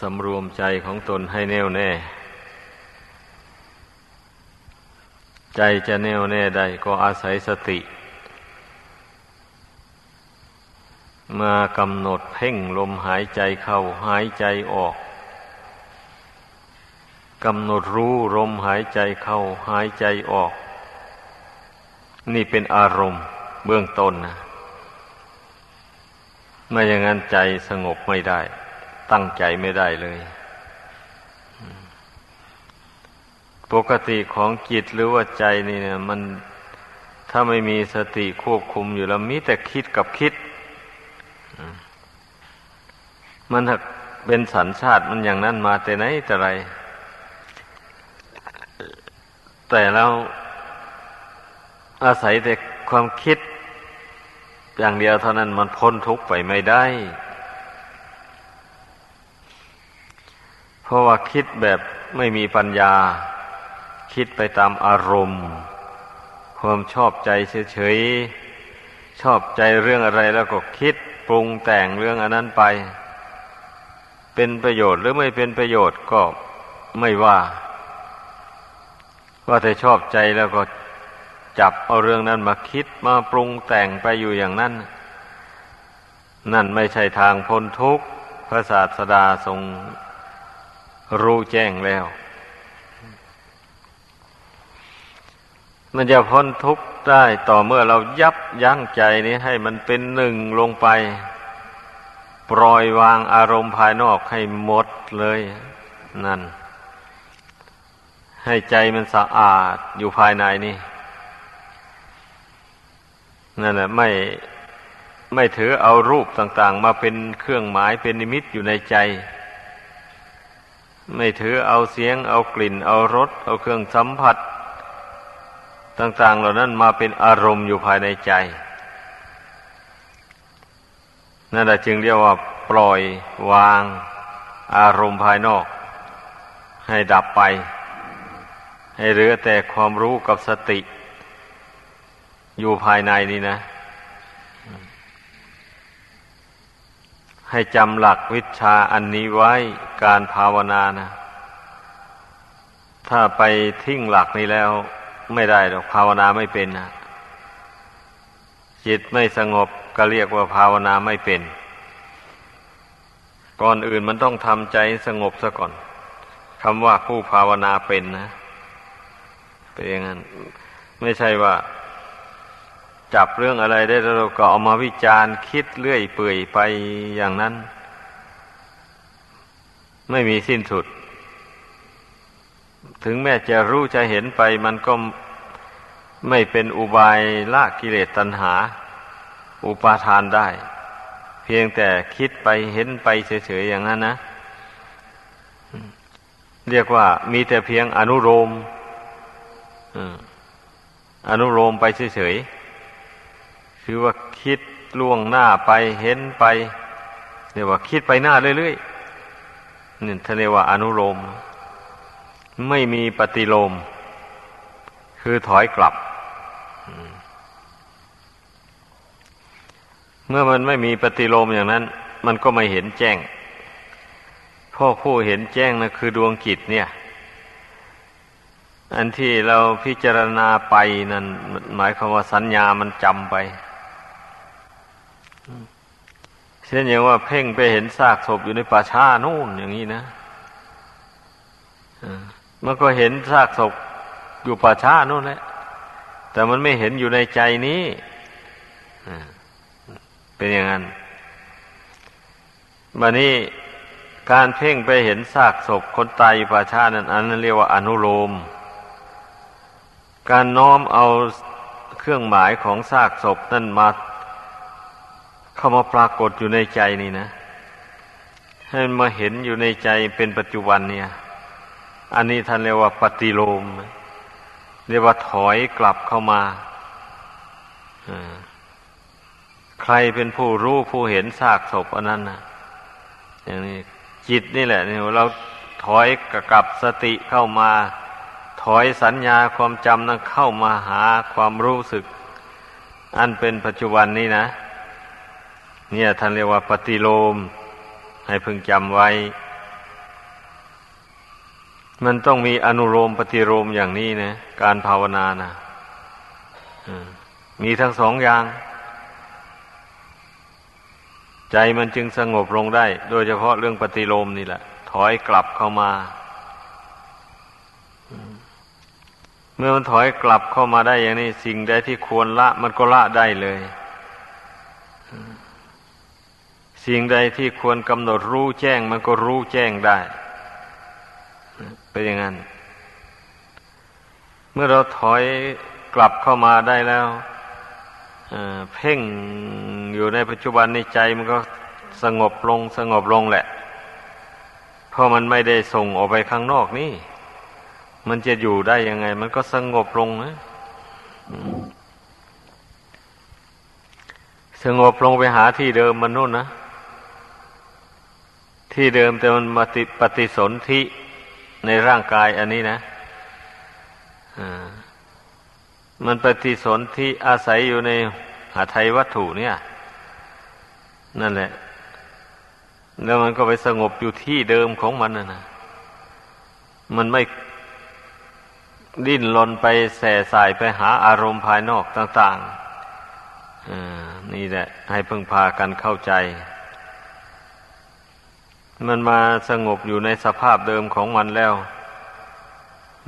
สำรวมใจของตนให้แน่วแน่ ใจจะแน่วแน่ได้ก็อาศัยสติ มากำหนดเพ่งลมหายใจเข้าหายใจออกกำหนดรู้ลมหายใจเข้าหายใจออก นี่เป็นอารมณ์เบื้องต้นนะไม่อย่างนั้นใจสงบไม่ได้ ตั้งใจไม่ได้เลย ปกติของจิตหรือว่าใจนี่เนี่ย มันถ้าไม่มีสติควบคุมอยู่แล้วมีแต่คิดกับคิด มันเป็นสัญชาติมันอย่างนั้นมาแต่ไหนแต่ไร แต่เราอาศัยแต่ความคิด อย่างเดียวเท่านั้นมันพ้นทุกข์ไปไม่ได้ เพ ราะว่าคิดแบบไม่มีปัญญา คิดไปตามอารมณ์ ความชอบใจเฉยๆ ชอบใจเรื่องอะไรแล้วก็คิดปรุงแต่งเรื่องอันนั้นไป เป็นประโยชน์หรือไม่เป็นประโยชน์ก็ไม่ว่า ว่าแต่ชอบใจแล้วก็จับเอาเรื่องนั้นมาคิดมาปรุงแต่งไปอยู่อย่างนั้น นั่นไม่ใช่ทางพ้นทุกข์พระศาสดาทรง รู้แจ้งแล้ว มันจะพ้นทุกข์ได้ต่อเมื่อเรายับยั้งใจนี้ให้มันเป็นหนึ่งลงไป ปล่อยวางอารมณ์ภายนอกให้หมดเลย นั่น ให้ใจมันสะอาดอยู่ภายในนี่นั่นแหละไม่ไม่ถือเอารูปต่าง ๆ มาเป็นเครื่องหมายเป็นนิมิตอยู่ในใจ ไม่ถือเอาเสียง เอากลิ่น เอารส เอาเครื่องสัมผัส ต่าง ๆ เหล่านั้นมาเป็นอารมณ์อยู่ภายในใจ นั่นแหละจึงเรียกว่า ปล่อยวาง อารมณ์ภายนอก ให้ดับไป ให้เหลือแต่ความรู้กับสติ อยู่ภายในนี่นะ ให้จำหลักวิชาอันนี้ไว้การภาวนานะ ถ้าไปทิ้งหลักนี้แล้ว ไม่ได้หรอกภาวนาไม่เป็นนะจิตไม่สงบก็เรียกว่าภาวนาไม่เป็น ก่อนอื่นมันต้องทำใจสงบซะก่อนคำว่าผู้ภาวนาเป็นนะ เป็นอย่างนั้น ไม่ใช่ว่า จับเรื่องอะไรได้เราก็เอามาวิจารณ์คิดเลื่อยเปื่อยไปอย่างนั้น ไม่มีสิ้นสุด ถึงแม้จะรู้จะเห็นไป มันก็ไม่เป็นอุบายละกิเลสตัณหา อุปาทานได้ เพียงแต่คิดไปเห็นไปเฉยๆอย่างนั้นนะเรียกว่ามีแต่เพียงอนุโลมอนุโลมไปเฉยๆ คือว่าคิดล่วงหน้าไปเห็นไปเรียกว่าคิดไปหน้าเรื่อยๆนี่ท่านเรียกว่าอนุโลม ไม่มีปฏิโลม คือถอยกลับ เมื่อมันไม่มีปฏิโลมอย่างนั้น มันก็ไม่เห็นแจ้งพ่อผู้เห็นแจ้งนะคือดวงจิตเนี่ย อันที่เราพิจารณาไปนั่นหมายความว่าสัญญามันจำไป เช่นอย่างว่าเพ่งไปเห็นซากศพอยู่ในป่าช้านู่นอย่างนี้นะมันก็เห็นซากศพอยู่ป่าช้านู่นแหละ แต่มันไม่เห็นอยู่ในใจนี้เป็นอย่างนั้นบันนี้การเพ่งไปเห็นซากศพคนตายอยู่ป่าช้านั้นอันนั้นเรียกว่าอนุโลม การน้อมเอาเครื่องหมายของซากศพนั่นมา เข้ามาปรากฏอยู่ในใจนี่นะ ให้มาเห็นอยู่ในใจเป็นปัจจุบันเนี่ย อันนี้ท่านเรียกว่าปฏิโลม เรียกว่าถอยกลับเข้ามาใครเป็นผู้รู้ผู้เห็นซากศพอันนั้นนะอย่างนี้จิตนี่แหละนี่เราถอยกลับสติเข้ามา ถอยสัญญาความจำนั้นเข้ามาหาความรู้สึก อันเป็นปัจจุบันนี้นะ เนี่ยท่านเรียกว่าปฏิโลม ให้พึงจำไว้ มันต้องมีอนุโลมปฏิโลมอย่างนี้นะการภาวนานะมีทั้งสองอย่าง ใจมันจึงสงบลงได้ โดยเฉพาะเรื่องปฏิโลมนี่แหละ ถอยกลับเข้ามา เมื่อมันถอยกลับเข้ามาได้อย่างนี้ สิ่งใดที่ควรละ มันก็ละได้เลย สิ่งใดที่ควรกำหนดรู้แจ้งมันก็รู้แจ้งได้ เป็นอย่างนั้น เมื่อเราถอยกลับเข้ามาได้แล้วเพ่งอยู่ในปัจจุบันในใจมันก็สงบลงสงบลงแหละ เพราะมันไม่ได้ส่งออกไปข้างนอกนี่ มันจะอยู่ได้ยังไง มันก็สงบลงนะสงบลงไปหาที่เดิมมันนู่นนะ ที่เดิมแต่มันมาติปฏิสนธิในร่างกายอันนี้นะมันปฏิสนธิอาศัยอยู่ในหาไทยวัตถุเนี่ย นั่นแหละ แล้วมันก็ไปสงบอยู่ที่เดิมของมันนะนะมันไม่ดิ้นรนไปแส่สายไปหาอารมณ์ภายนอกต่างๆนี่แหละ ให้พึ่งพากันเข้าใจ มันมาสงบอยู่ในสภาพเดิมของมันแล้ว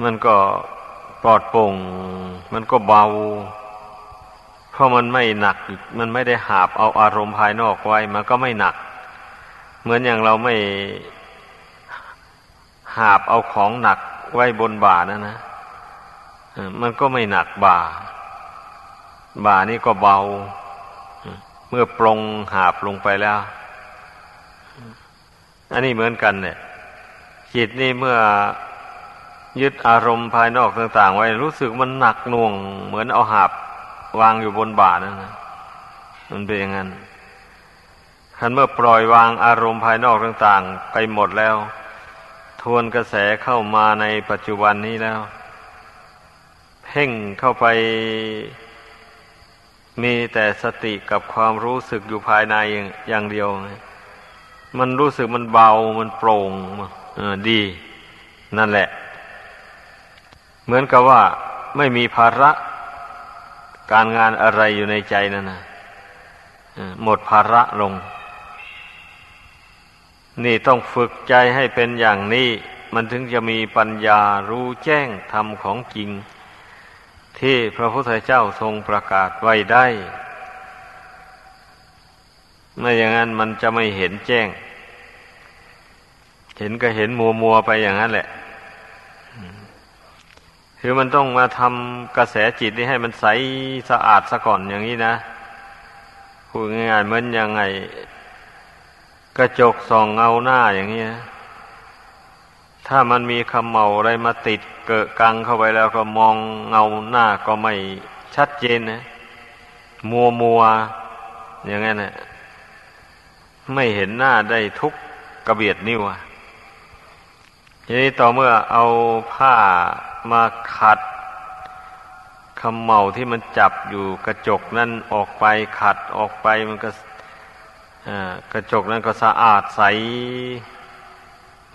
มันก็ปลอดโปร่ง มันก็เบา เพราะมันไม่หนัก มันไม่ได้หาบเอาอารมณ์ภายนอกไว้ มันก็ไม่หนัก เหมือนอย่างเราไม่หาบเอาของหนักไว้บนบ่านะนะ มันก็ไม่หนักบ่า บ่านี่ก็เบา เมื่อปรงหาบลงไปแล้ว อันนี้เหมือนกันเนี่ย จิตนี่เมื่อยึดอารมณ์ภายนอกต่าง ๆ ไว้รู้สึกมันหนักหน่วง เหมือนเอาหาบวางอยู่บนบ่านั่นนะมันเป็นอย่างนั้นคันเมื่อปล่อยวางอารมณ์ภายนอกต่าง ๆ ไปหมดแล้ว ทวนกระแสเข้ามาในปัจจุบันนี้แล้ว เพ่งเข้าไปมีแต่สติกับความรู้สึกอยู่ภายในอย่างเดียว มันรู้สึกมันเบามันโปร่งดี นั่นแหละ เหมือนกับว่าไม่มีภาระการงานอะไรอยู่ในใจนั่นนะหมดภาระลง นี่ต้องฝึกใจให้เป็นอย่างนี้ มันถึงจะมีปัญญารู้แจ้งธรรมของจริง ที่พระพุทธเจ้าทรงประกาศไว้ได้ ไม่อย่างนั้นมันจะไม่เห็นแจ้ง เห็นก็เห็นมัวมัวไปอย่างนั้นแหละ คือมันต้องมาทำกระแสจิตนี้ให้มันใสสะอาดซะก่อนอย่างนี้นะพูดง่ายๆเหมือนยังไง กระจกส่องเงาหน้าอย่างนี้นะถ้ามันมีคำเมาอะไรมาติดเกิดกังเข้าไปแล้วก็มองเงาหน้าก็ไม่ชัดเจนนะ มัวมัวอย่างนั้นนะ ไม่เห็นหน้าได้ทุกกระเบียดนิ้วทีนี้ต่อเมื่อเอาผ้ามาขัดคำเมาที่มันจับอยู่กระจกนั่นออกไปขัดออกไปมันก็กระจกนั้นก็สะอาดใส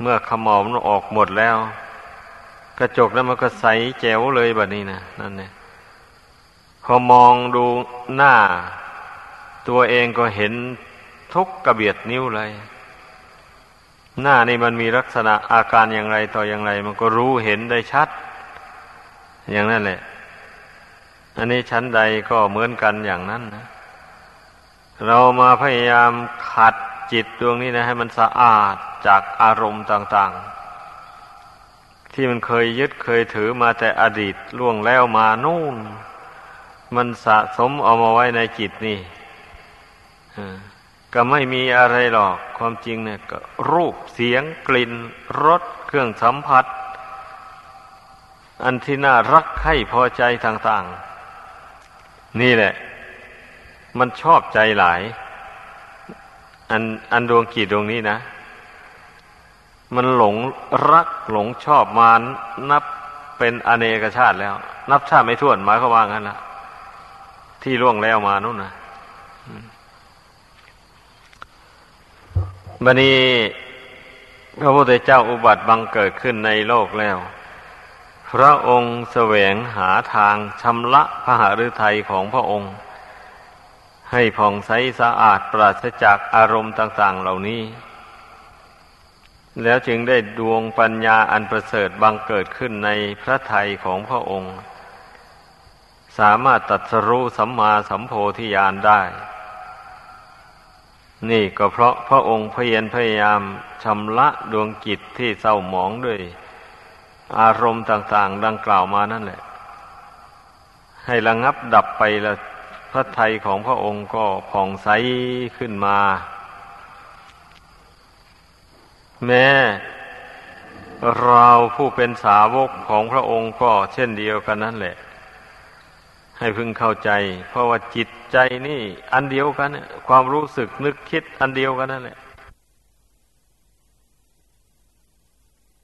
เมื่อขมเมามันออกหมดแล้ว กระจกนั้นมันก็ใสแจ๋วเลยแบบนี้นะนั่นเนี่ยพอมองดูหน้า ตัวเองก็เห็น ทุกกระเบียดนิ้วเลย หน้านี่มันมีลักษณะอาการอย่างไรต่ออย่างไร มันก็รู้เห็นได้ชัด อย่างนั้นแหละ อันนี้ชั้นใดก็เหมือนกันอย่างนั้นนะ เรามาพยายามขัดจิตดวงนี้นะ ให้มันสะอาดจากอารมณ์ต่าง ๆ ที่มันเคยยึดเคยถือมาแต่อดีตล่วงแล้วมานู่น มันสะสมเอามาไว้ในจิตนี่ ก็ไม่มีอะไรหรอก ความจริงเนี่ยก็รูปเสียงกลิ่นรสเครื่องสัมผัส อันที่น่ารักให้พอใจต่าง ๆ นี่แหละ มันชอบใจหลาย อันอันดวงกีดดวงนี้นะ มันหลงรักหลงชอบมานับเป็นอเนกชาติแล้ว นับชาติไม่ถ้วนหมายเขาว่างั้นละที่ล่วงแล้วมานู่นนะ บันนี้พระพุทธเจ้าอุบัติบังเกิดขึ้นในโลกแล้ว พระองค์แสวงหาทางชำระพระหฤทัยของพระองค์ ให้ผ่องใสสะอาดปราศจากอารมณ์ต่าง ๆ เหล่านี้ แล้วจึงได้ดวงปัญญาอันประเสริฐบังเกิดขึ้นในพระทัยของพระองค์ สามารถตัดสรู้สัมมาสัมโพธิญาณได้ นี่ก็เพราะพระองค์พยพยายามชำระดวงจิตที่เศร้าหมองด้วยอารมณ์ต่าง ๆ ดังกล่าวมานั่นแหละ ให้ระงับดับไปล้วพระไทยของพระองค์ก็ผ่องใสขึ้นมา แม้เราผู้เป็นสาวกของพระองค์ก็เช่นเดียวกันนั่นแหละ ให้พึงเข้าใจ เพราะว่าจิต ใจนี่ อันเดียวกัน ความรู้สึกนึกคิดอันเดียวกันนั่นแหละ